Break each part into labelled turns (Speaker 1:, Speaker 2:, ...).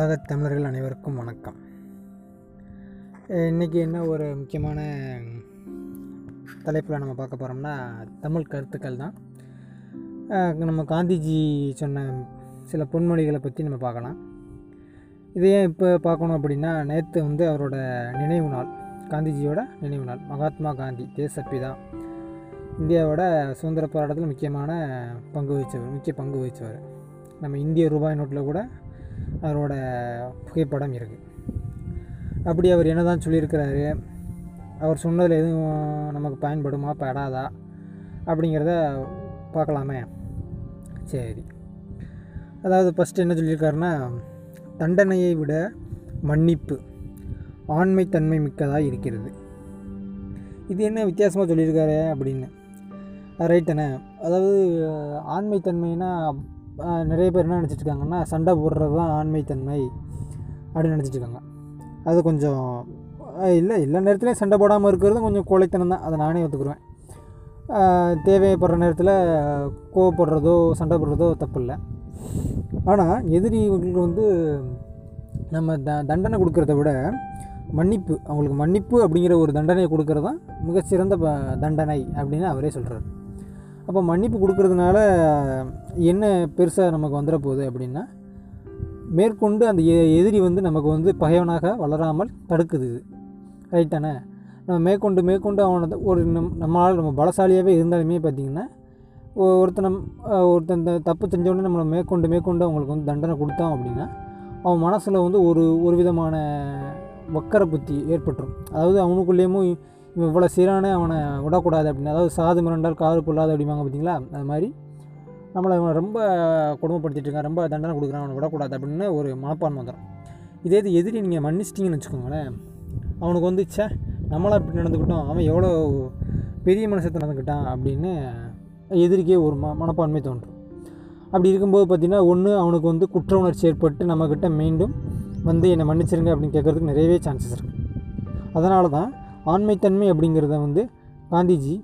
Speaker 1: உலகத் தமிழர்கள் அனைவருக்கும் வணக்கம். இன்றைக்கி என்ன ஒரு முக்கியமான தலைப்பில் நம்ம பார்க்க போகிறோம்னா தமிழ் கருத்துக்கள் தான். நம்ம காந்திஜி சொன்ன சில பொன்மொழிகளை பற்றி நம்ம பார்க்கலாம். இதை ஏன் இப்போ பார்க்கணும் அப்படின்னா நேற்று வந்து அவரோட நினைவு நாள் காந்திஜியோட நினைவு நாள் மகாத்மா காந்தி தேசப்பிதா இந்தியாவோட சுதந்திர போராட்டத்தில் முக்கியமான பங்கு வகித்தவர் முக்கிய பங்கு வகித்தவர் நம்ம இந்திய ரூபாய் நோட்டில் கூட அவரோட புகைப்படம் இருக்குது அப்படி அவர் என்ன தான் சொல்லியிருக்கிறாரு அவர் சொன்னதில் எதுவும் நமக்கு பயன்படுமா படாதா அப்படிங்கிறத பார்க்கலாமே. சரி. அதாவது ஃபஸ்ட்டு என்ன சொல்லியிருக்காருன்னா தண்டனையை விட மன்னிப்பு ஆண்மைத்தன்மை மிக்கதாக இருக்கிறது. இது என்ன வித்தியாசமாக சொல்லியிருக்காரு அப்படின்னு. ரைட்டண்ணே அதாவது ஆண்மைத்தன்மைனா நிறைய பேர் என்ன நினச்சிட்டு இருக்காங்கன்னா சண்டை போடுறது தான் ஆண்மைத்தன்மை அப்படின்னு நினச்சிட்டு இருக்காங்க அது கொஞ்சம் இல்லை எல்லா நேரத்துலையும் சண்டை போடாமல் இருக்கிறது கொஞ்சம் கொலைத்தனம் தான். அதை நானே ஒத்துக்குருவேன். தேவைப்படுற நேரத்தில் கோவப்படுறதோ சண்டை போடுறதோ தப்பு இல்லை ஆனால் எதிரிகளுக்கு வந்து நம்ம த தண்டனை கொடுக்கறத விட மன்னிப்பு அவங்களுக்கு மன்னிப்பு அப்படிங்கிற ஒரு தண்டனையை கொடுக்கறது தான் மிகச்சிறந்த ப- தண்டனை அப்படின்னு அவரே சொல்கிறார் அப்போ மன்னிப்பு கொடுக்கறதுனால என்ன பெருசாக நமக்கு வந்துட போகுது அப்படின்னா மேற்கொண்டு அந்த எ- எதிரி வந்து நமக்கு வந்து பகைவனாக வளராமல் தடுக்குது இது. ரைட்டானே நம்ம மேற்கொண்டு மேற்கொண்டு அவனை ஒரு நம் நம்மளால் நம்ம பலசாலியாகவே இருந்தாலுமே பார்த்திங்கன்னா ஒருத்தன் ஒருத்தன் த- தப்பு செஞ்சோடனே நம்மளை மேற்கொண்டு மேற்கொண்டு அவங்களுக்கு வந்து தண்டனை கொடுத்தோம் அப்படின்னா அவன் மனசில் வந்து ஒரு ஒரு விதமான வக்கர புத்தி ஏற்பட்டுரும். அதாவது அவனுக்குள்ளேயும் இவன் இவ்வளோ சீரான அவனை விடக்கூடாது அப்படின்னு அதாவது சாது மிரண்டால் காது கொள்ளாது அப்படிம்பாங்க பார்த்தீங்களா அது மாதிரி நம்மளை இவன் ரொம்ப கொடுமைப்படுத்திட்டு இருக்கான் ரொம்ப தண்டனை கொடுக்குறான் அவனை விடக்கூடாது அப்படின்னு ஒரு மனப்பான்மை வந்துடும் இதே இது எதிரி நீங்கள் மன்னிச்சிட்டிங்கன்னு வச்சுக்கோங்களேன் அவனுக்கு வந்து ச்சே நம்மளாக இப்படி நடந்துக்கிட்டோம் அவன் எவ்வளோ பெரிய மனுஷத்தை நடந்துக்கிட்டான் அப்படின்னு எதிரிக்கே ஒரு ம மனப்பான்மை தோன்றும். அப்படி இருக்கும்போது பார்த்திங்கன்னா ஒன்று அவனுக்கு வந்து குற்ற உணர்ச்சி ஏற்பட்டு நம்மக்கிட்ட மீண்டும் வந்து என்னை மன்னிச்சிருங்க அப்படின்னு கேட்குறதுக்கு நிறையவே சான்சஸ் இருக்குது அதனால தான் ஆண்மைத்தன்மை அப்படிங்கிறத வந்து காந்திஜி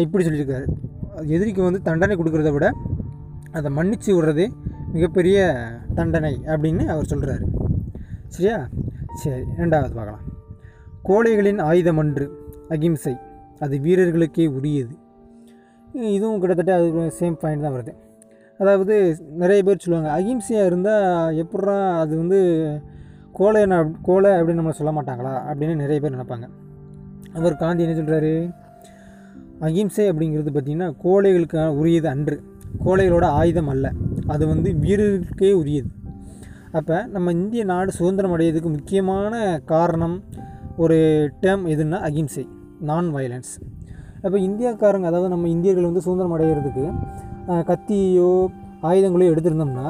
Speaker 1: இப்படி சொல்லியிருக்காரு. எதிரிக்கு வந்து தண்டனை கொடுக்குறத விட அதை மன்னிச்சு விடுறது மிகப்பெரிய தண்டனை அப்படின்னு அவர் சொல்கிறாரு சரியா? சரி ரெண்டாவது பார்க்கலாம். கோழைகளின் ஆயுதம் அன்று அகிம்சை அது வீரர்களுக்கே உரியது. இதுவும் கிட்டத்தட்ட அது சேம் பாயிண்ட் தான் வருது. அதாவது நிறைய பேர் சொல்லுவாங்க அகிம்சையாக இருந்தால் எப்பட்றா அது வந்து கோலை கோலை அப்படின்னு நம்மளை சொல்ல மாட்டாங்களா? அப்படின்னு நிறைய பேர் நினைப்பாங்க. அவர் காந்தி என்ன சொல்கிறாரு அகிம்சை அப்படிங்கிறது பார்த்திங்கன்னா கோழைகளுக்கு உரியது அன்று. கோழைகளோட ஆயுதம் அல்ல. அது வந்து வீரர்களுக்கே உரியது. அப்போ நம்ம இந்திய நாடு சுதந்திரம் அடையிறதுக்கு முக்கியமான காரணம் ஒரு டேர்ம் எதுன்னா அகிம்சை நான் வயலன்ஸ் அப்போ இந்தியாக்காரங்க அதாவது நம்ம இந்தியர்கள் வந்து சுதந்திரம் அடையிறதுக்கு கத்தியோ ஆயுதங்களோ எடுத்திருந்தோம்னா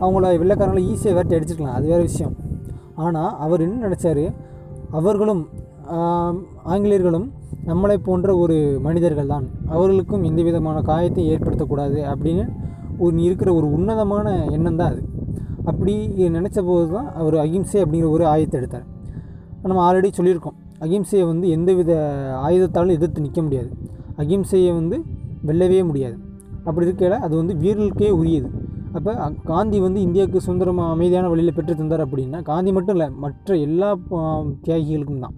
Speaker 1: அவங்கள வெள்ளைக்காரங்களை ஈஸியாக வேட்டை அடிச்சிருக்கலாம். அது வேறு விஷயம். ஆனால் அவர் என்ன நினச்சாரு? அவர்களும் ஆங்கிலேயர்களும் நம்மளை போன்ற ஒரு மனிதர்கள் தான் அவர்களுக்கும் எந்த விதமான காயத்தை ஏற்படுத்தக்கூடாது அப்படின்னு ஒரு இருக்கிற ஒரு உன்னதமான எண்ணம் தான் அது. அப்படி நினச்ச போது தான் அவர் அகிம்சை அப்படிங்கிற ஒரு ஆயத்தை எடுத்தார். நம்ம ஆல்ரெடி சொல்லியிருக்கோம் அகிம்சையை வந்து எந்தவித ஆயுதத்தாலும் எதிர்த்து நிற்க முடியாது. அகிம்சையை வந்து வெல்லவே முடியாது. அப்படி இருக்கையில் அது வந்து வீரர்களுக்கே உரியது. அப்போ காந்தி வந்து இந்தியாவுக்கு சுதந்திரமாக அமைதியான வழியில் பெற்று தந்தார் அப்படின்னா காந்தி மட்டும் இல்லை மற்ற எல்லா தியாகிகளுக்கும் தான்.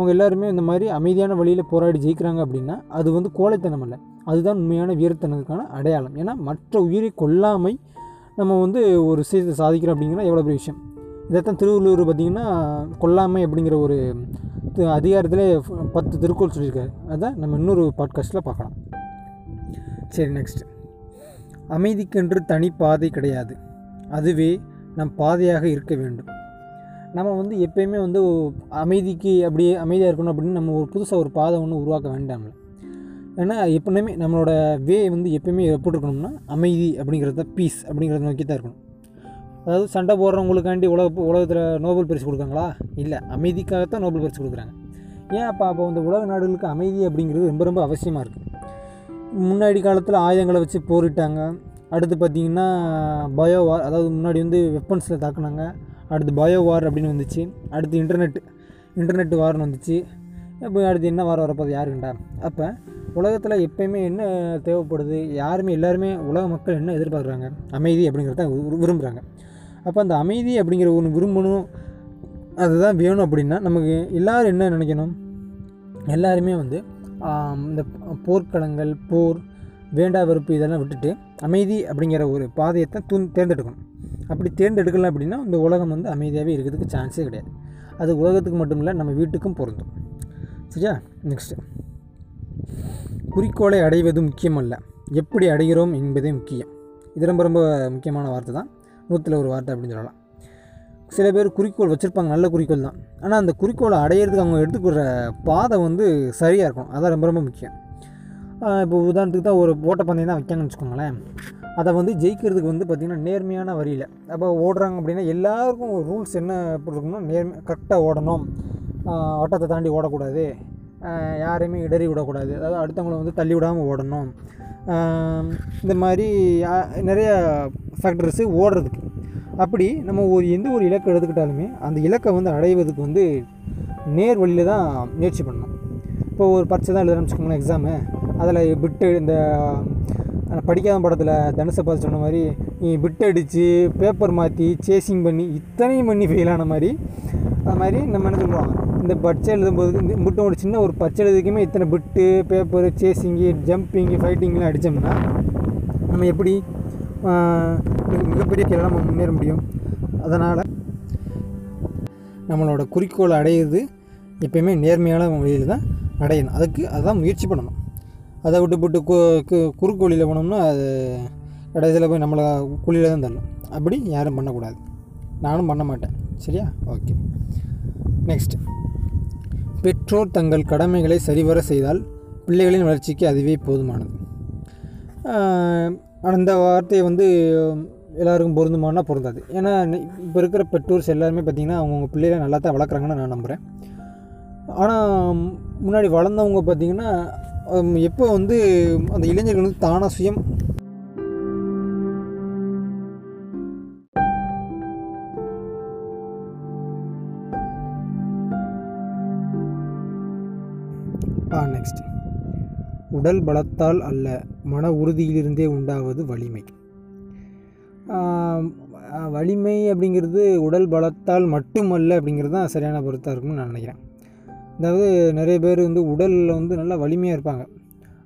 Speaker 1: அவங்க எல்லாருமே இந்த மாதிரி அமைதியான வழியில் போராடி ஜெயிக்கிறாங்க அப்படின்னா அது வந்து கோழைத்தனம் அல்ல. அதுதான் உண்மையான வீரத்தனத்துக்கான அடையாளம். ஏன்னா மற்ற உயிரை கொல்லாமை நம்ம வந்து ஒரு விஷயத்தை சாதிக்கிறோம் அப்படிங்கிற எவ்வளோ பெரிய விஷயம். இதைத்தான் திருவள்ளுவர் பார்த்திங்கன்னா கொல்லாமை அப்படிங்கிற ஒரு அதிகாரத்திலே பத்து திருக்குறள் சொல்லியிருக்காரு. அதான் நம்ம இன்னொரு பாட்காஸ்ட்டில் பார்க்கலாம். சரி நெக்ஸ்ட் அமைதிக்கென்று தனி பாதை கிடையாது. அதுவே நம் பாதையாக இருக்க வேண்டும். நம்ம வந்து எப்பயுமே வந்து அமைதிக்கு அப்படியே அமைதியாக இருக்கணும் அப்படின்னு நம்ம ஒரு புதுசாக ஒரு பாதை ஒன்று உருவாக்க வேண்டாம்ல. ஏன்னா எப்பவுமே நம்மளோட வே வந்து எப்பயுமே எப்படி இருக்கணும்னா அமைதி அப்படிங்கிறத பீஸ் அப்படிங்கிறத நோக்கி தான் இருக்கணும். அதாவது சண்டை போடுறவங்களுக்காண்டி உலக உலகத்தில் நோபல் பரிசு கொடுக்காங்களா? இல்லை அமைதிக்காகத்தான் நோபல் பரிசு கொடுக்குறாங்க. ஏன் அப்போ அப்போ இந்த உலக நாடுகளுக்கு அமைதி அப்படிங்கிறது ரொம்ப ரொம்ப அவசியமாக இருக்குது முன்னாடி காலத்தில் ஆயுதங்களை வச்சு போரிட்டாங்க. அடுத்து பார்த்திங்கன்னா பயோ அதாவது முன்னாடி வந்து வெப்பன்ஸில் தாக்குனாங்க. அடுத்து பயோ வார் அப்படின்னு வந்துச்சு. அடுத்து இன்டர்நெட் இன்டர்நெட் வார்னு வந்துச்சு. இப்போ அடுத்து என்ன வாரம் வரப்போகுது யாருக்குண்டா? அப்போ உலகத்தில் எப்பயுமே என்ன தேவைப்படுது? யாருமே எல்லாருமே உலக மக்கள் என்ன எதிர்பார்க்குறாங்க? அமைதி அப்படிங்கிறத விரும்புகிறாங்க அப்போ அந்த அமைதி அப்படிங்கிற ஒன்று விரும்பணும். அதுதான் வேணும் அப்படின்னா நமக்கு எல்லோரும் என்ன நினைக்கணும்? எல்லாருமே வந்து இந்த போர்க்களங்கள் போர் வேண்டா வெறுப்பு இதெல்லாம் விட்டுட்டு அமைதி அப்படிங்கிற ஒரு பாதையை தான் தூ தேர்ந்தெடுக்கணும். அப்படி தேர்ந்தெடுக்கலாம் அப்படின்னா இந்த உலகம் வந்து அமைதியாகவே இருக்கிறதுக்கு சான்ஸே கிடையாது. அது உலகத்துக்கு மட்டும் இல்லை நம்ம வீட்டுக்கும் பொருந்தும். சரியா? நெக்ஸ்ட்டு குறிக்கோளை அடைவது முக்கியமல்ல. எப்படி அடைகிறோம் என்பதே முக்கியம். இது ரொம்ப ரொம்ப முக்கியமான வார்த்தை தான். நூற்றில் ஒரு வார்த்தை அப்படின்னு சொல்லலாம். சில பேர் குறிக்கோள் வச்சுருப்பாங்க நல்ல குறிக்கோள் தான். ஆனால் அந்த குறிக்கோளை அடையிறதுக்கு அவங்க எடுத்துக்கிற பாதை வந்து சரியாக இருக்கும் அதான் ரொம்ப ரொம்ப முக்கியம். இப்போ உதாரணத்துக்கு தான் ஒரு ஓட்டப்பந்தயம் தான் வைக்காங்கன்னு வச்சுக்கோங்களேன். அதை வந்து ஜெயிக்கிறதுக்கு வந்து பார்த்திங்கன்னா நேர்மையான வரியில். அப்போ ஓடுறாங்க அப்படின்னா எல்லாருக்கும் ஒரு ரூல்ஸ் என்ன எப்படி இருக்குன்னா நேர்மை கரெக்டாக ஓடணும். வட்டத்தை தாண்டி ஓடக்கூடாது. யாரையுமே இடறி விடக்கூடாது. அதாவது அடுத்தவங்கள வந்து தள்ளி விடாமல் ஓடணும். இந்த மாதிரி நிறைய ஃபேக்டர்ஸு ஓடுறதுக்கு. அப்படி நம்ம ஒரு எந்த ஒரு இலக்கை எடுத்துக்கிட்டாலுமே அந்த இலக்கை வந்து அடைவதுக்கு வந்து நேர் வழியில் தான் முயற்சி பண்ணணும். இப்போ ஒரு பரீட்சை தான் எழுதுறேன்னு வச்சுக்கோங்களேன் எக்ஸாமு அதில் பிட்டு இந்த படிக்காத படத்தில் தனுஷை பார்த்து சொன்ன மாதிரி நீ பிட் அடித்து பேப்பர் மாற்றி சேசிங் பண்ணி இத்தனையும் பண்ணி ஃபெயிலான மாதிரி அது மாதிரி நம்ம என்ன சொல்லுவோம் இந்த பட்சை எழுதும்போது இந்த முட்டை ஒரு சின்ன ஒரு பச்சை எழுதுக்குமே இத்தனை பிட்டு பேப்பர் சேசிங்கு ஜம்பிங்கு ஃபைட்டிங்லாம் அடித்தோம்னா நம்ம எப்படி மிகப்பெரிய கேள்வி நம்ம முன்னேற முடியும். அதனால் நம்மளோட குறிக்கோளை அடையிறது எப்பயுமே நேர்மையான வழியில் தான் அடையணும். அதுக்கு அதுதான் முயற்சி பண்ணணும். அதை விட்டு போட்டு கு கு- குறுக்கு வழியில் போனோம்னா அது கடைசியில் போய் நம்மளை குழியில் தான் தள்ளும். அப்படி யாரும் பண்ணக்கூடாது. நானும் பண்ண மாட்டேன். சரியா? ஓகே. நெக்ஸ்ட் பெற்றோர் தங்கள் கடமைகளை சரிவர செய்தால் பிள்ளைகளின் வளர்ச்சிக்கு அதுவே போதுமானது. அந்த வார்த்தையை வந்து எல்லாருக்கும் பொருந்துமானா பொருந்தாது. ஏன்னா இப்போ இருக்கிற பெற்றோர்ஸ் எல்லாருமே பார்த்திங்கன்னா அவங்கவுங்க பிள்ளைகளை நல்லா தான் வளர்க்குறாங்கன்னு நான் நம்புகிறேன் ஆனால் முன்னாடி வளர்ந்தவங்க பார்த்திங்கன்னா எப்போ வந்து அந்த இளைஞர்கள் வந்து தானாக சுயம் ஆ நெக்ஸ்ட் உடல் பலத்தால் அல்ல மன உறுதியிலிருந்தே உண்டாவது வலிமை. வலிமை அப்படிங்கிறது உடல் பலத்தால் மட்டுமல்ல அப்படிங்கிறது தான் சரியான பொருத்தாக இருக்கும்னு நான் நினைக்கிறேன். அதாவது நிறைய பேர் வந்து உடலில் வந்து நல்லா வலிமையாக இருப்பாங்க.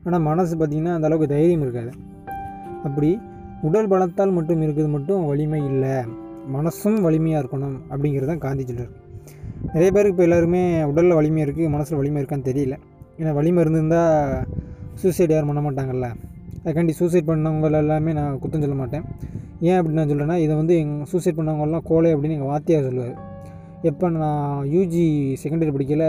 Speaker 1: ஆனால் மனசு பார்த்திங்கன்னா அந்த அளவுக்கு தைரியம் இருக்காது. அப்படி உடல் பலத்தால் மட்டும் இருக்கிறது மட்டும் வலிமை இல்லை. மனசும் வலிமையாக இருக்கணும் அப்படிங்கிறது தான் காந்தி சொல்றார். நிறைய பேருக்கு இப்போ எல்லாருமே உடலில் வலிமை இருக்குது மனசில் வலிமை இருக்கான்னு தெரியல. ஏன்னா வலிமை இருந்திருந்தால் சூசைட் யாரும் பண்ண மாட்டாங்கல்ல. அதுக்காண்டி சூசைட் பண்ணவங்க எல்லாமே நான் குத்தம் சொல்ல மாட்டேன். ஏன் அப்படி நான் சொல்கிறேன்னா இதை வந்து எங்கள் சூசைட் பண்ணவங்கெல்லாம் கோலை அப்படின்னு எங்கள் வாத்தியார் சொல்லுவார். எப்போ நான் யூஜி செகண்டரி படிக்கல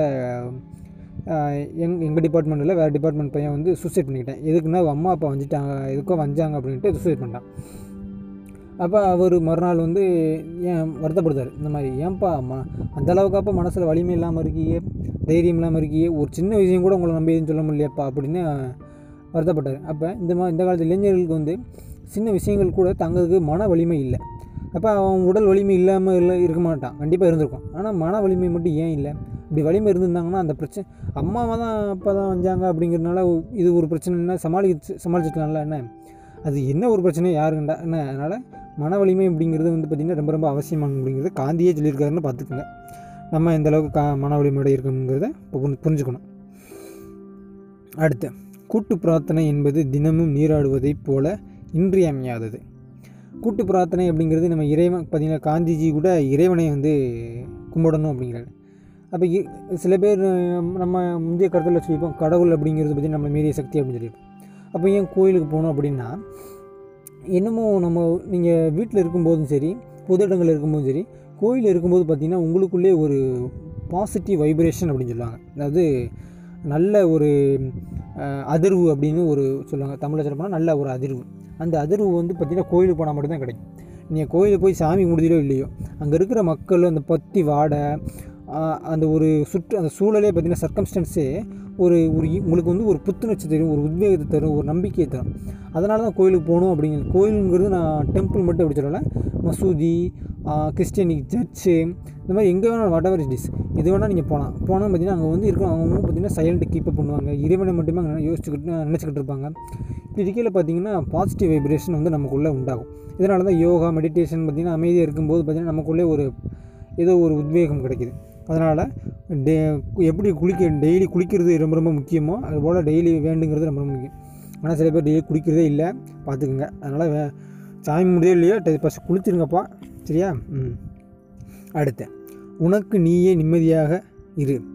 Speaker 1: எங் எங்கள் டிபார்ட்மெண்ட்டில் வேறு டிபார்ட்மெண்ட் பையன் வந்து சூசைட் பண்ணிக்கிட்டேன். எதுக்குன்னா அவங்க அம்மா அப்பா வந்துட்டாங்க எதுக்கோ வந்தாங்க அப்படின்ட்டு சூசைட் பண்ணிட்டான். அப்போ அவர் மறுநாள் வந்து ஏன் வருத்தப்படுத்தார் இந்த மாதிரி ஏன்பா ம அந்த அளவுக்கு அப்போ மனசில் வலிமை இல்லாமல் இருக்கியே தைரியம் இல்லாமல் இருக்கியே ஒரு சின்ன விஷயம் கூட உங்களை நம்பி எதுவும் சொல்ல முடியலையாப்பா அப்படின்னு வருத்தப்பட்டார். அப்போ இந்த மா இந்த காலத்து இளைஞர்களுக்கு வந்து சின்ன விஷயங்கள் கூட தங்களுக்கு மன வலிமை இல்லை. அப்போ அவன் உடல் வலிமை இல்லாமல் இல்லை இருக்க மாட்டான். கண்டிப்பாக இருந்திருக்கும். ஆனால் மன வலிமை மட்டும் ஏன் இல்லை? இப்படி வலிமை இருந்திருந்தாங்கன்னா அந்த பிரச்சனை அம்மாவை தான் அப்போ தான் வந்தாங்க அப்படிங்கிறதுனால இது ஒரு பிரச்சனைனா சமாளிச்சு சமாளிச்சுக்கலாம்ல என்ன? அது என்ன ஒரு பிரச்சனை? யாருக்குண்டா? என்ன? அதனால் மன வலிமை அப்படிங்கிறது வந்து பார்த்திங்கன்னா ரொம்ப ரொம்ப அவசியமான அப்படிங்கிறது காந்தியே சொல்லியிருக்காருன்னு பார்த்துக்கோங்க நம்ம எந்த அளவுக்கு கா மன வலிமையோட இருக்கணுங்கிறத புரிஞ்சுக்கணும். அடுத்து கூட்டு பிரார்த்தனை என்பது தினமும் நீராடுவதைப் போல இன்றியமையாதது. கூட்டு பிரார்த்தனை அப்படிங்கிறது நம்ம இறைவன் பார்த்திங்கன்னா காந்திஜி கூட இறைவனை வந்து கும்பிடணும் அப்படிங்கிறாரு. அப்போ சில பேர் நம்ம முந்தைய கருத்தில் சொல்லியிருப்போம் கடவுள் அப்படிங்கிறது பற்றி நம்ம மீறிய சக்தி அப்படின்னு சொல்லியிருப்போம். அப்போ ஏன் கோயிலுக்கு போகணும் அப்படின்னா என்னமோ நம்ம நீங்கள் வீட்டில் இருக்கும்போதும் சரி பொது இடங்கள் இருக்கும்போதும் சரி கோயில் இருக்கும்போது பார்த்திங்கன்னா உங்களுக்குள்ளே ஒரு பாசிட்டிவ் வைப்ரேஷன் அப்படின்னு சொல்லுவாங்க. அதாவது நல்ல ஒரு அதிர்வு அப்படின்னு ஒரு சொல்லுவாங்க. தமிழில் சொல்ல போனால் நல்ல ஒரு அதிர்வு. அந்த அதிர்வு வந்து பார்த்திங்கன்னா கோயிலுக்கு போனால் மட்டும்தான் கிடைக்கும். நீங்கள் கோயிலுக்கு போய் சாமி முடிஞ்சிடோ இல்லையோ அங்கே இருக்கிற மக்கள் அந்த பத்தி வாடை அந்த ஒரு சுற்று அந்த சூழலே பார்த்திங்கன்னா சர்க்கம்ஸ்டன்ஸே ஒரு ஒரு உங்களுக்கு வந்து ஒரு புத்துணர்ச்சி தரும் ஒரு உத்வேகத்தை தரும் ஒரு நம்பிக்கையை தரும். அதனால தான் கோயிலுக்கு போகணும் அப்படிங்கிறது கோயிலுங்கிறது நான் டெம்பிள் மட்டும் அப்படி சொல்லலை. மசூதி கிறிஸ்டியனிக் சர்ச்சு இந்த மாதிரி எங்கே வேணாலும் வாட் எவர் இட் இஸ் இது வேணால் நீங்கள் போகலாம். போனால் பார்த்தீங்கன்னா அங்கே வந்து இருக்கிற அவங்க பார்த்தீங்கன்னா சைலண்ட் கீப்பப் பண்ணுவாங்க. இறைவனை மட்டுமே அங்கே யோசிச்சுக்கிட்டு நினச்சிக்கிட்டு இருப்பாங்க. இப்படி பார்த்தீங்கன்னா பாசிட்டிவ் வைப்ரேஷன் வந்து நமக்குள்ளே உண்டாகும். இதனால தான் யோகா மெடிடேஷன் பார்த்திங்கன்னா அமைதியாக இருக்கும்போது பார்த்திங்கன்னா நமக்குள்ளே ஒரு ஏதோ ஒரு உத்வேகம் கிடைக்கிது. அதனால் டே எப்படி குளிக்க டெய்லி குளிக்கிறது ரொம்ப ரொம்ப முக்கியமோ அதுபோல் டெய்லி வேண்டுங்கிறது ரொம்ப ரொம்ப முக்கியம். ஆனால் சில பேர் டெய்லி குளிக்கிறதே இல்லை பார்த்துக்குங்க அதனால் வே சாமி முடியவே இல்லையோ ஃபஸ்ட் குளிச்சிருங்கப்பா சரியா? ம். அடுத்த உனக்கு நீயே நிம்மதியாக இரு.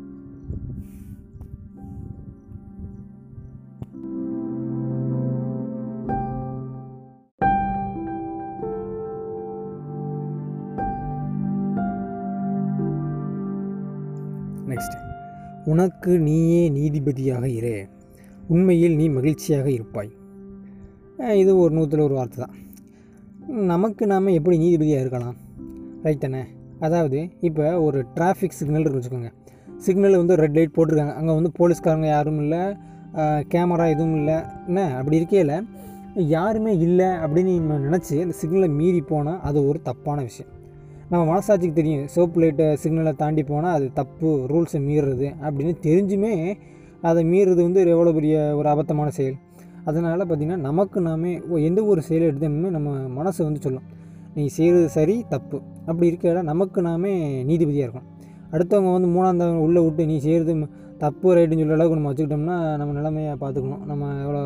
Speaker 1: உனக்கு நீயே நீதிபதியாக இரு. உண்மையில் நீ மகிழ்ச்சியாக இருப்பாய். இது ஒரு நூற்றில் ஒரு வார்த்தை தான். நமக்கு நாம் எப்படி நீதிபதியாக இருக்கலாம்? ரைட் தானே? அதாவது இப்போ ஒரு டிராஃபிக் சிக்னல் இருக்கு வச்சுக்கோங்க. சிக்னலில் வந்து ரெட் லைட் போட்டிருக்காங்க. அங்கே வந்து போலீஸ்காரங்க யாரும் இல்லை. கேமரா எதுவும் இல்லை. என்ன? அப்படி இருக்கையில் யாருமே இல்லை அப்படின்னு நம்ம நினச்சி அந்த சிக்னலை மீறி போனால் அது ஒரு தப்பான விஷயம். நம்ம மனசாட்சிக்கு தெரியும். சோப்பு லைட்டை சிக்னலை தாண்டி போனால் அது தப்பு ரூல்ஸை மீறுறது அப்படின்னு தெரிஞ்சுமே அதை மீறுறது வந்து எவ்வளோ பெரிய ஒரு அபத்தமான செயல். அதனால் பார்த்திங்கன்னா நமக்கு நாமே எந்த ஒரு செயலை எடுத்தோமே நம்ம மனசை வந்து சொல்லும். நீ செய்கிறது சரி தப்பு. அப்படி இருக்கையில நமக்கு நாமே நீதிபதியாக இருக்கணும். அடுத்தவங்க வந்து மூணாந்தவங்க உள்ளே விட்டு நீ செய்கிறது தப்பு ரைட்டுன்னு சொல்கிற அளவுக்கு நம்ம வச்சுக்கிட்டோம்னா நம்ம நிலைமையை பார்த்துக்கணும். நம்ம எவ்வளோ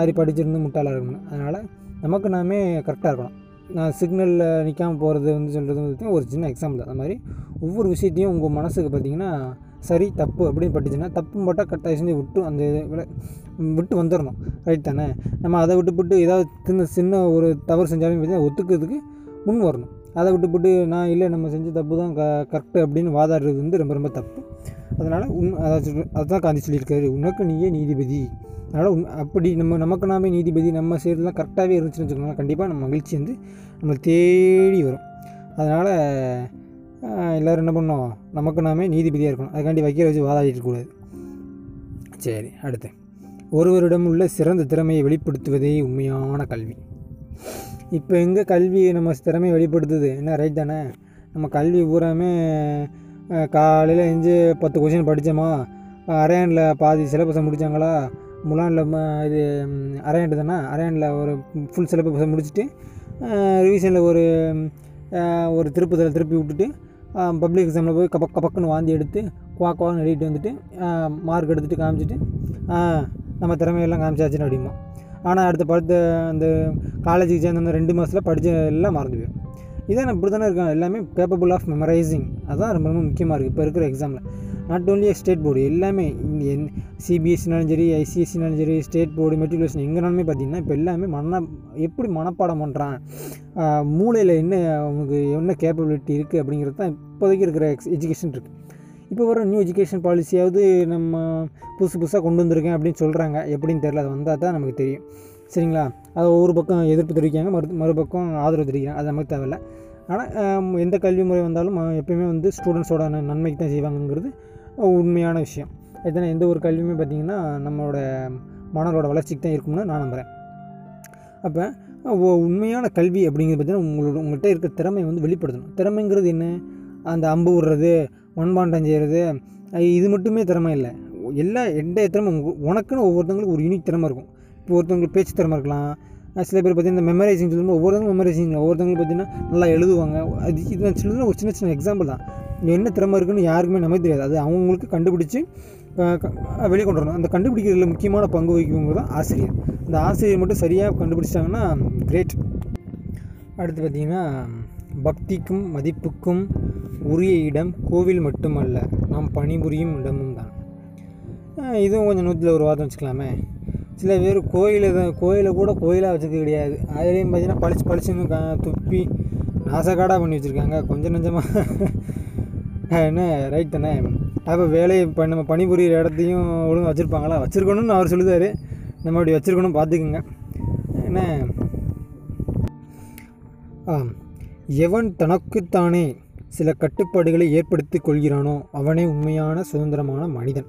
Speaker 1: அரி படிச்சிருந்து முட்டாளாக இருக்கணும் அதனால் நமக்கு நாமே கரெக்டாக இருக்கணும். நான் சிக்னலில் நிற்காம போகிறது வந்து சொல்கிறது வந்து ஒரு சின்ன எக்ஸாம்பிள் அந்த மாதிரி ஒவ்வொரு விஷயத்தையும் உங்கள் மனசுக்கு பார்த்தீங்கன்னா சரி தப்பு அப்படின்னு பட்டுச்சுன்னா தப்பு மட்டும் கட்டாயம் செஞ்சு விட்டு அந்த இதை விட- விட்டு வந்துடணும் ரைட் தானே? நம்ம அதை விட்டுவிட்டு ஏதாவது சின்ன சின்ன ஒரு தவறு செஞ்சாலும் பார்த்தீங்கன்னா ஒத்துக்கிறதுக்கு முன் வரணும். அதை விட்டுவிட்டு நான் இல்லை நம்ம செஞ்ச தப்பு தான் க கரெக்டு அப்படின்னு வாதாடுறது வந்து ரொம்ப ரொம்ப தப்பு. அதனால் உன் அதாச்சும் அதுதான் காந்தி சொல்லியிருக்காரு உனக்கு நீயே நீதிபதி. அதனால் உன் அப்படி நம்ம நமக்கு நாமே நீதிபதி நம்ம செய்கிறதுலாம் கரெக்டாகவே இருந்துச்சுன்னு வச்சுக்கோங்களேன் கண்டிப்பாக நம்ம மகிழ்ச்சி வந்து நம்மளை தேடி வரும். அதனால் எல்லோரும் என்ன பண்ணோம் நமக்கு நாமே நீதிபதியாக இருக்கணும். அதுக்காண்டி வைக்கிற வச்சு வாதாடிட்டு கூடாது சரி அடுத்து. ஒருவரிடம் உள்ள சிறந்த திறமையை வெளிப்படுத்துவதே உண்மையான கல்வி. இப்போ எங்கே கல்வி நம்ம திறமையை வெளிப்படுத்துது? என்ன ரைட் தானே? நம்ம கல்வி பூராமே காலையில் எஞ்சி பத்து கொஷின் படித்தோமா அரையாண்டில் பாதி சிலபஸை முடித்தாங்களா முலானில் இது அரையாண்டு தானே? அரையாண்டில் ஒரு ஃபுல் சிலபஸை முடிச்சுட்டு ரிவிஷனில் ஒரு ஒரு திருப்பத்தில் திருப்பி விட்டுட்டு பப்ளிக் எக்ஸாமில் போய் கபக் கபக்குன்னு வாந்தி எடுத்து குவா குவான்னு எழுதிட்டு வந்துட்டு மார்க் எடுத்துகிட்டு காமிச்சிட்டு நம்ம திறமையெல்லாம் காமிச்சாச்சுன்னு அப்படிமா. ஆனால் அடுத்த படுத்த அந்த காலேஜுக்கு சேர்ந்து அந்த ரெண்டு மாதத்தில் படித்த எல்லாம் மறந்து போயிடும் இதான் இப்படி தானே இருக்காங்க எல்லாமே கேப்பபிள் ஆஃப் மெமரைசிங் அதுதான் ரொம்ப ரொம்ப முக்கியமாக இருக்குது இப்போ இருக்கிற எக்ஸாமில் நாட் ஓன்லி ஸ்டேட் போர்டு எல்லாமே என் சிபிஎஸ்சினாலும் சரி ஐசிஎஸ்சினாலும் சரி ஸ்டேட் போர்டு மெட்ரிகுலேஷன் எங்கேனாலுமே பார்த்தீங்கன்னா இப்போ எல்லாமே மன எப்படி மனப்பாடம் பண்ணுறான் மூளையில் என்ன அவனுக்கு என்ன கேப்பபிலிட்டி இருக்குது அப்படிங்கிறது தான் இப்போதைக்கு இருக்கிற எக்ஸ் எஜுகேஷன் இருக்குது இப்போ வர நியூ எஜுகேஷன் பாலிசியாவது நம்ம புதுசு புதுசாக கொண்டு வந்திருக்கேன் அப்படின்னு சொல்கிறாங்க எப்படின்னு தெரியல. அது வந்தால் தான் நமக்கு தெரியும். சரிங்களா? அது ஒவ்வொரு பக்கம் எதிர்ப்பு தெரிவிக்காங்க மறு மறுபக்கம் ஆதரவு தெரிவிக்கிறாங்க. அது நமக்கு தேவையில்லை. ஆனால் எந்த கல்வி முறை வந்தாலும் எப்பயுமே வந்து ஸ்டூடெண்ட்ஸோட நன்மைக்கு தான் செய்வாங்கங்கிறது உண்மையான விஷயம். இதனால் எந்த ஒரு கல்வியுமே பார்த்திங்கன்னா நம்மளோட மாணவரோட வளர்ச்சிக்கு தான் இருக்கும்னு நான் நம்புகிறேன் அப்போ உண்மையான கல்வி அப்படிங்கிறது பார்த்தீங்கன்னா உங்களோட உங்கள்கிட்ட இருக்கிற திறமையை வந்து வெளிப்படுத்தணும். திறமைங்கிறது என்ன? அந்த அம்பு விடுறது மண்பாண்டம் செய்கிறது இது மட்டுமே திறமை இல்லை. எல்லா எந்த திறமை உனக்குன்னு ஒவ்வொருத்தவங்களுக்கு ஒரு யூனிக் திறமை இருக்கும். இப்போ ஒருத்தவங்களுக்கு பேச்சு திறமை இருக்கலாம். சில பேர் பார்த்தீங்கன்னா இந்த மெமரைசிங் சொல்லும்போது ஒவ்வொருத்தவங்க மெமரைசிங் ஒவ்வொருத்தவங்களுக்கு பார்த்தீங்கன்னா நல்லா எழுதுவாங்க. அது இது சொல்லுறது ஒரு சின்ன சின்ன எக்ஸாம்பிள் தான். என்ன திறமை இருக்குன்னு யாருக்குமே நமக்கு தெரியாது. அது அவங்களுக்கு கண்டுபிடிச்சி வெளிக்கொண்டு வரணும். அந்த கண்டுபிடிக்கிறதுல முக்கியமான பங்கு வகிக்கவங்க தான் ஆசிரியர். அந்த ஆசிரியர் மட்டும் சரியாக கண்டுபிடிச்சிட்டாங்கன்னா கிரேட் அடுத்து பார்த்திங்கன்னா பக்திக்கும் மதிப்புக்கும் உரிய இடம் கோவில் மட்டுமல்ல நாம் பணிபுரியும் இடமும் தான். இதுவும் கொஞ்சம் நூற்றில் ஒரு வாதம் வச்சுக்கலாமே. சில பேர் கோயிலை தான் கோயிலை கூட கோயிலாக வச்சது கிடையாது. அதுலேயும் பார்த்தீங்கன்னா பளிச்சு பளிச்சுன்னு க- துப்பி நாசக்காடாக பண்ணி வச்சுருக்காங்க. கொஞ்சம் நஞ்சமாக என்ன? ரைட் தானே? அப்போ வேலையை இப்போ நம்ம பணிபுரியிற இடத்தையும் ஒழுங்காக வச்சுருப்பாங்களா? வச்சுருக்கணும்னு அவர் சொல்லுதார் நம்ம அப்படி வச்சுருக்கணும் பார்த்துக்குங்க என்ன? ஆ எவன் தனக்குத்தானே சில கட்டுப்பாடுகளை ஏற்படுத்தி கொள்கிறானோ அவனே உண்மையான சுதந்திரமான மனிதன்.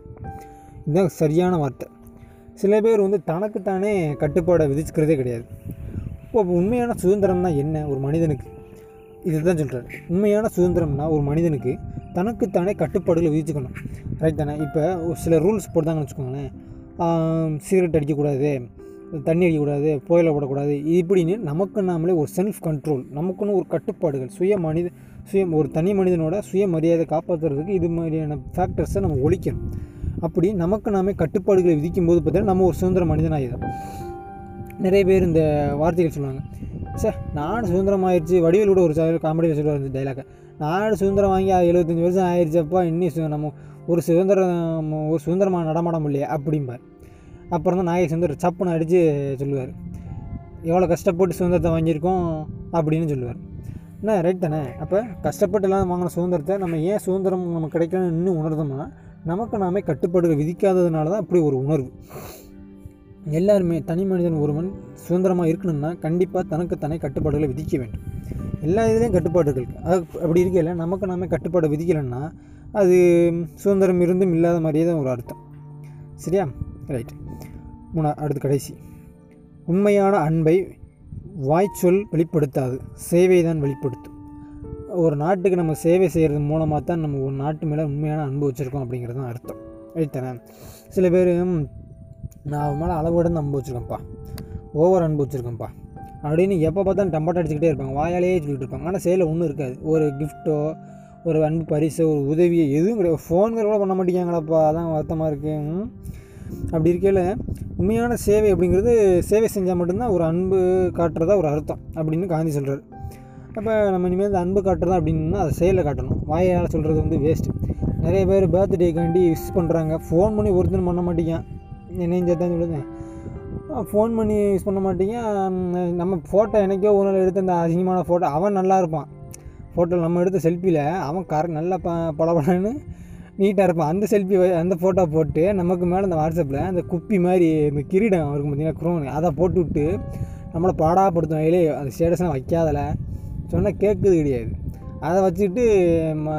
Speaker 1: இதுதான் சரியான வார்த்தை. சில பேர் வந்து தனக்குத்தானே கட்டுப்பாடை விதிச்சுக்கிறதே கிடையாது. இப்போ உண்மையான சுதந்திரம்னா என்ன ஒரு மனிதனுக்கு? இதுதான் சொல்கிறார் உண்மையான சுதந்திரம்னா ஒரு மனிதனுக்கு தனக்குத்தானே கட்டுப்பாடுகளை விதிச்சுக்கணும். ரைட் தானே? இப்போ ஒரு சில ரூல்ஸ் போட்டாங்கன்னு வச்சுக்கோங்களேன். சிகரெட் அடிக்கக்கூடாது தண்ணி அடிக்கக்கூடாது புயலை விடக்கூடாது இப்படின்னு நமக்கு நாமளே ஒரு செல்ஃப் கண்ட்ரோல் நமக்குன்னு ஒரு கட்டுப்பாடுகள் சுய மனித சுய ஒரு தனி மனிதனோட சுயமரியாதை காப்பாற்றுறதுக்கு இது மாதிரியான ஃபேக்டர்ஸை நம்ம ஒழிக்கணும். அப்படி நமக்கு நாமே கட்டுப்பாடுகளை விதிக்கும் போது பார்த்தீங்கன்னா நம்ம ஒரு சுதந்திர மனிதனாகிதான் நிறைய பேர் இந்த வார்த்தைகள் சொல்லுவாங்க. சார் நான் சுதந்திரம் ஆயிடுச்சு வடிவேல் கூட ஒரு காமெடியில் சொல்லுவார் இந்த டைலாக்கை நான் சுதந்திரம் வாங்கி எழுபத்தஞ்சி வருஷம் ஆயிடுச்சப்பா இன்னும் நம்ம ஒரு சுதந்திரம் ஒரு சுதந்திரமாக நடமாட முடியல அப்படிம்பார். அப்புறம் தான் நாயக சுந்தர் சப்புன்னு அடித்து சொல்லுவார். எவ்வளோ கஷ்டப்பட்டு சுதந்திரத்தை வாங்கியிருக்கோம் அப்படின்னு சொல்லுவார். என்ன ரைட் தானே? அப்போ கஷ்டப்பட்டு எல்லாம் வாங்கின சுதந்திரத்தை நம்ம ஏன் சுதந்திரம் நமக்கு கிடைக்கணும்னு இன்னும் உணர்ந்தோம்னா நமக்கு நாமே கட்டுப்பாடுகள் விதிக்காததுனால தான் அப்படி ஒரு உணர்வு. எல்லாருமே தனி மனிதன் ஒருவன் சுதந்திரமாக இருக்கணும்னா கண்டிப்பாக தனக்கு தானே கட்டுப்பாடுகளை விதிக்க வேண்டும். எல்லா இதுலேயும் கட்டுப்பாடுகள் அது அப்படி இருக்கையில் நமக்கு நாமே கட்டுப்பாடு விதிக்கலைன்னா அது சுதந்திரம் இருந்தும் இல்லாத மாதிரியே தான் ஒரு அர்த்தம். சரியா? ரைட் மூணா அடுத்து கடைசி. உண்மையான அன்பை வாய்ச்சொல் வெளிப்படுத்தாது சேவை தான் வெளிப்படுத்தும். ஒரு நாட்டுக்கு நம்ம சேவை செய்கிறது மூலமாக தான் நம்ம ஒரு நாட்டு மேலே உண்மையான அன்பு வச்சுருக்கோம் அப்படிங்கிறது தான் அர்த்தம். எழுத்தனேன் சில பேர் நான் அவன் மேலே அளவுடன் அன்பு வச்சுருக்கேன்ப்பா. ஓவர் அன்பு வச்சுருக்கேன்ப்பா. அப்படின்னு எப்போ பார்த்தாலும் டம்பாட்டம் அடிச்சுக்கிட்டே இருப்பாங்க. வாயாலேயே சொல்லிட்டு இருப்பாங்க. ஆனால் செயலில் ஒன்றும் இருக்காது. ஒரு கிஃப்ட்டோ ஒரு அன்பு பரிசோ ஒரு உதவியோ எதுவும் கிடையாது. ஃபோன் கூட பண்ண மாட்டேங்கிறாங்களப்பா. அதான் வருத்தமாக இருக்குது அப்படி இருக்கையில் உண்மையான சேவை அப்படிங்கிறது சேவை செஞ்சால் மட்டும்தான் ஒரு அன்பு காட்டுறதா ஒரு அர்த்தம் அப்படின்னு காந்தி சொல்கிறார் அப்போ நம்ம இனிமேல் இந்த அன்பு காட்டுறதா அப்படின்னா அதை செயலில் காட்டணும். வாயால் சொல்கிறது வந்து வேஸ்ட்டு நிறைய பேர் பர்த்டேக்காண்டி விஷ் பண்ணுறாங்க ஃபோன் பண்ணி ஒருத்தரும் பண்ண மாட்டேங்க. என்னையும் சேர்த்தான் சொல்லுங்க. ஃபோன் பண்ணி யூஸ் பண்ண மாட்டீங்க. நம்ம ஃபோட்டோ எனக்கோ ஒரு நாள் எடுத்த அந்த அசிங்கமான ஃபோட்டோ அவன் நல்லா இருப்பான். ஃபோட்டோ நம்ம எடுத்த செல்ஃபியில் அவன் கரெக்ட் நல்லா ப பளபளன்னு நீட்டாக இருப்பான் அந்த செல்ஃபி அந்த ஃபோட்டோ போட்டு நமக்கு மேலே அந்த வாட்ஸ்அப்பில் அந்த குப்பி மாதிரி இந்த கிரீடம் இருக்கும் பார்த்தீங்கன்னா குரோன் அதை போட்டு விட்டு நம்மளை பாடாப்படுத்தும் வகையிலே அந்த ஸ்டேட்டஸ்லாம் வைக்காதல. சொன்னால் கேட்குது கிடையாது. அதை வச்சுக்கிட்டு மா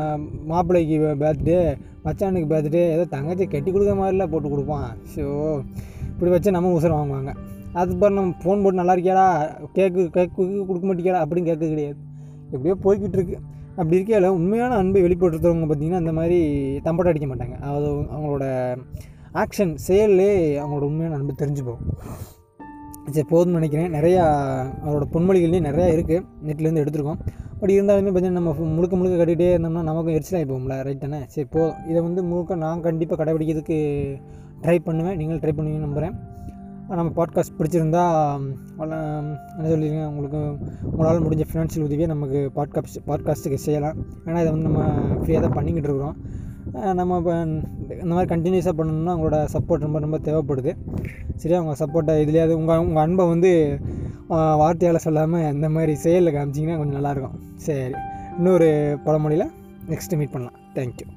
Speaker 1: மாப்பிள்ளைக்கு பர்த்டே மச்சானுக்கு பர்த்டே ஏதோ தங்கச்சி கட்டி கொடுக்குற மாதிரிலாம் போட்டு கொடுப்பான். ஸோ இப்படி வச்சு நம்ம உசுரம் வாங்குவாங்க. அதுக்கப்புறம் நம்ம ஃபோன் போட்டு நல்லா இருக்கியாடா கேக்கு கேக்கு கொடுக்க மாட்டேங்கியாடா அப்படின்னு கேட்க கிடையாது. எப்படியோ போய்கிட்டு இருக்கு. அப்படி இருக்கையில் உண்மையான அன்பை வெளிப்படுத்துறவங்க பார்த்திங்கன்னா அந்த மாதிரி தம்பட்டை அடிக்க மாட்டாங்க. அது அவங்களோட ஆக்ஷன் செயல்லே அவங்களோட உண்மையான அன்பு தெரிஞ்சு போகும். சரி போதும்னு நினைக்கிறேன். நிறையா அவரோட பொன்மொழிகள்லேயும் நிறையா இருக்குது நெட்லேருந்து எடுத்திருக்கோம். பட் இருந்தாலுமே பார்த்தீங்கன்னா நம்ம முழுக்க முழுக்க கட்டிகிட்டே இருந்தோம்னா நமக்கும் எரிச்சலாகி போகும்ல ரைட் தானே? சரி போ. இதை வந்து முழுக்க நான் கண்டிப்பாக கடைபிடிக்கிறதுக்கு ட்ரை பண்ணுவேன். நீங்களும் ட்ரை பண்ணுவீங்கன்னு நம்புகிறேன் நம்ம பாட்காஸ்ட் பிடிச்சிருந்தா என்ன சொல்லிடுங்க உங்களுக்கு உங்களால் முடிஞ்ச ஃபினான்ஷியல் உதவியை நமக்கு பாட்காஸ்ட் பாட்காஸ்ட்டுக்கு செய்யலாம். ஏன்னா இதை வந்து நம்ம ஃப்ரீயாக தான் பண்ணிக்கிட்டு இருக்கிறோம். நம்ம இப்போ இந்த மாதிரி கண்டினியூஸாக பண்ணணும்னா உங்களோட சப்போர்ட் ரொம்ப ரொம்ப தேவைப்படுது. சரியா? உங்கள் சப்போர்ட்டை இதுலேயாவது உங்கள் உங்கள் அன்பை வந்து வார்த்தையால் சொல்லாமல் இந்த மாதிரி செயலில் காமிச்சிங்கன்னா கொஞ்சம் நல்லாயிருக்கும் சரி. இன்னொரு பழமொழியில் நெக்ஸ்ட்டு மீட் பண்ணலாம். Thank you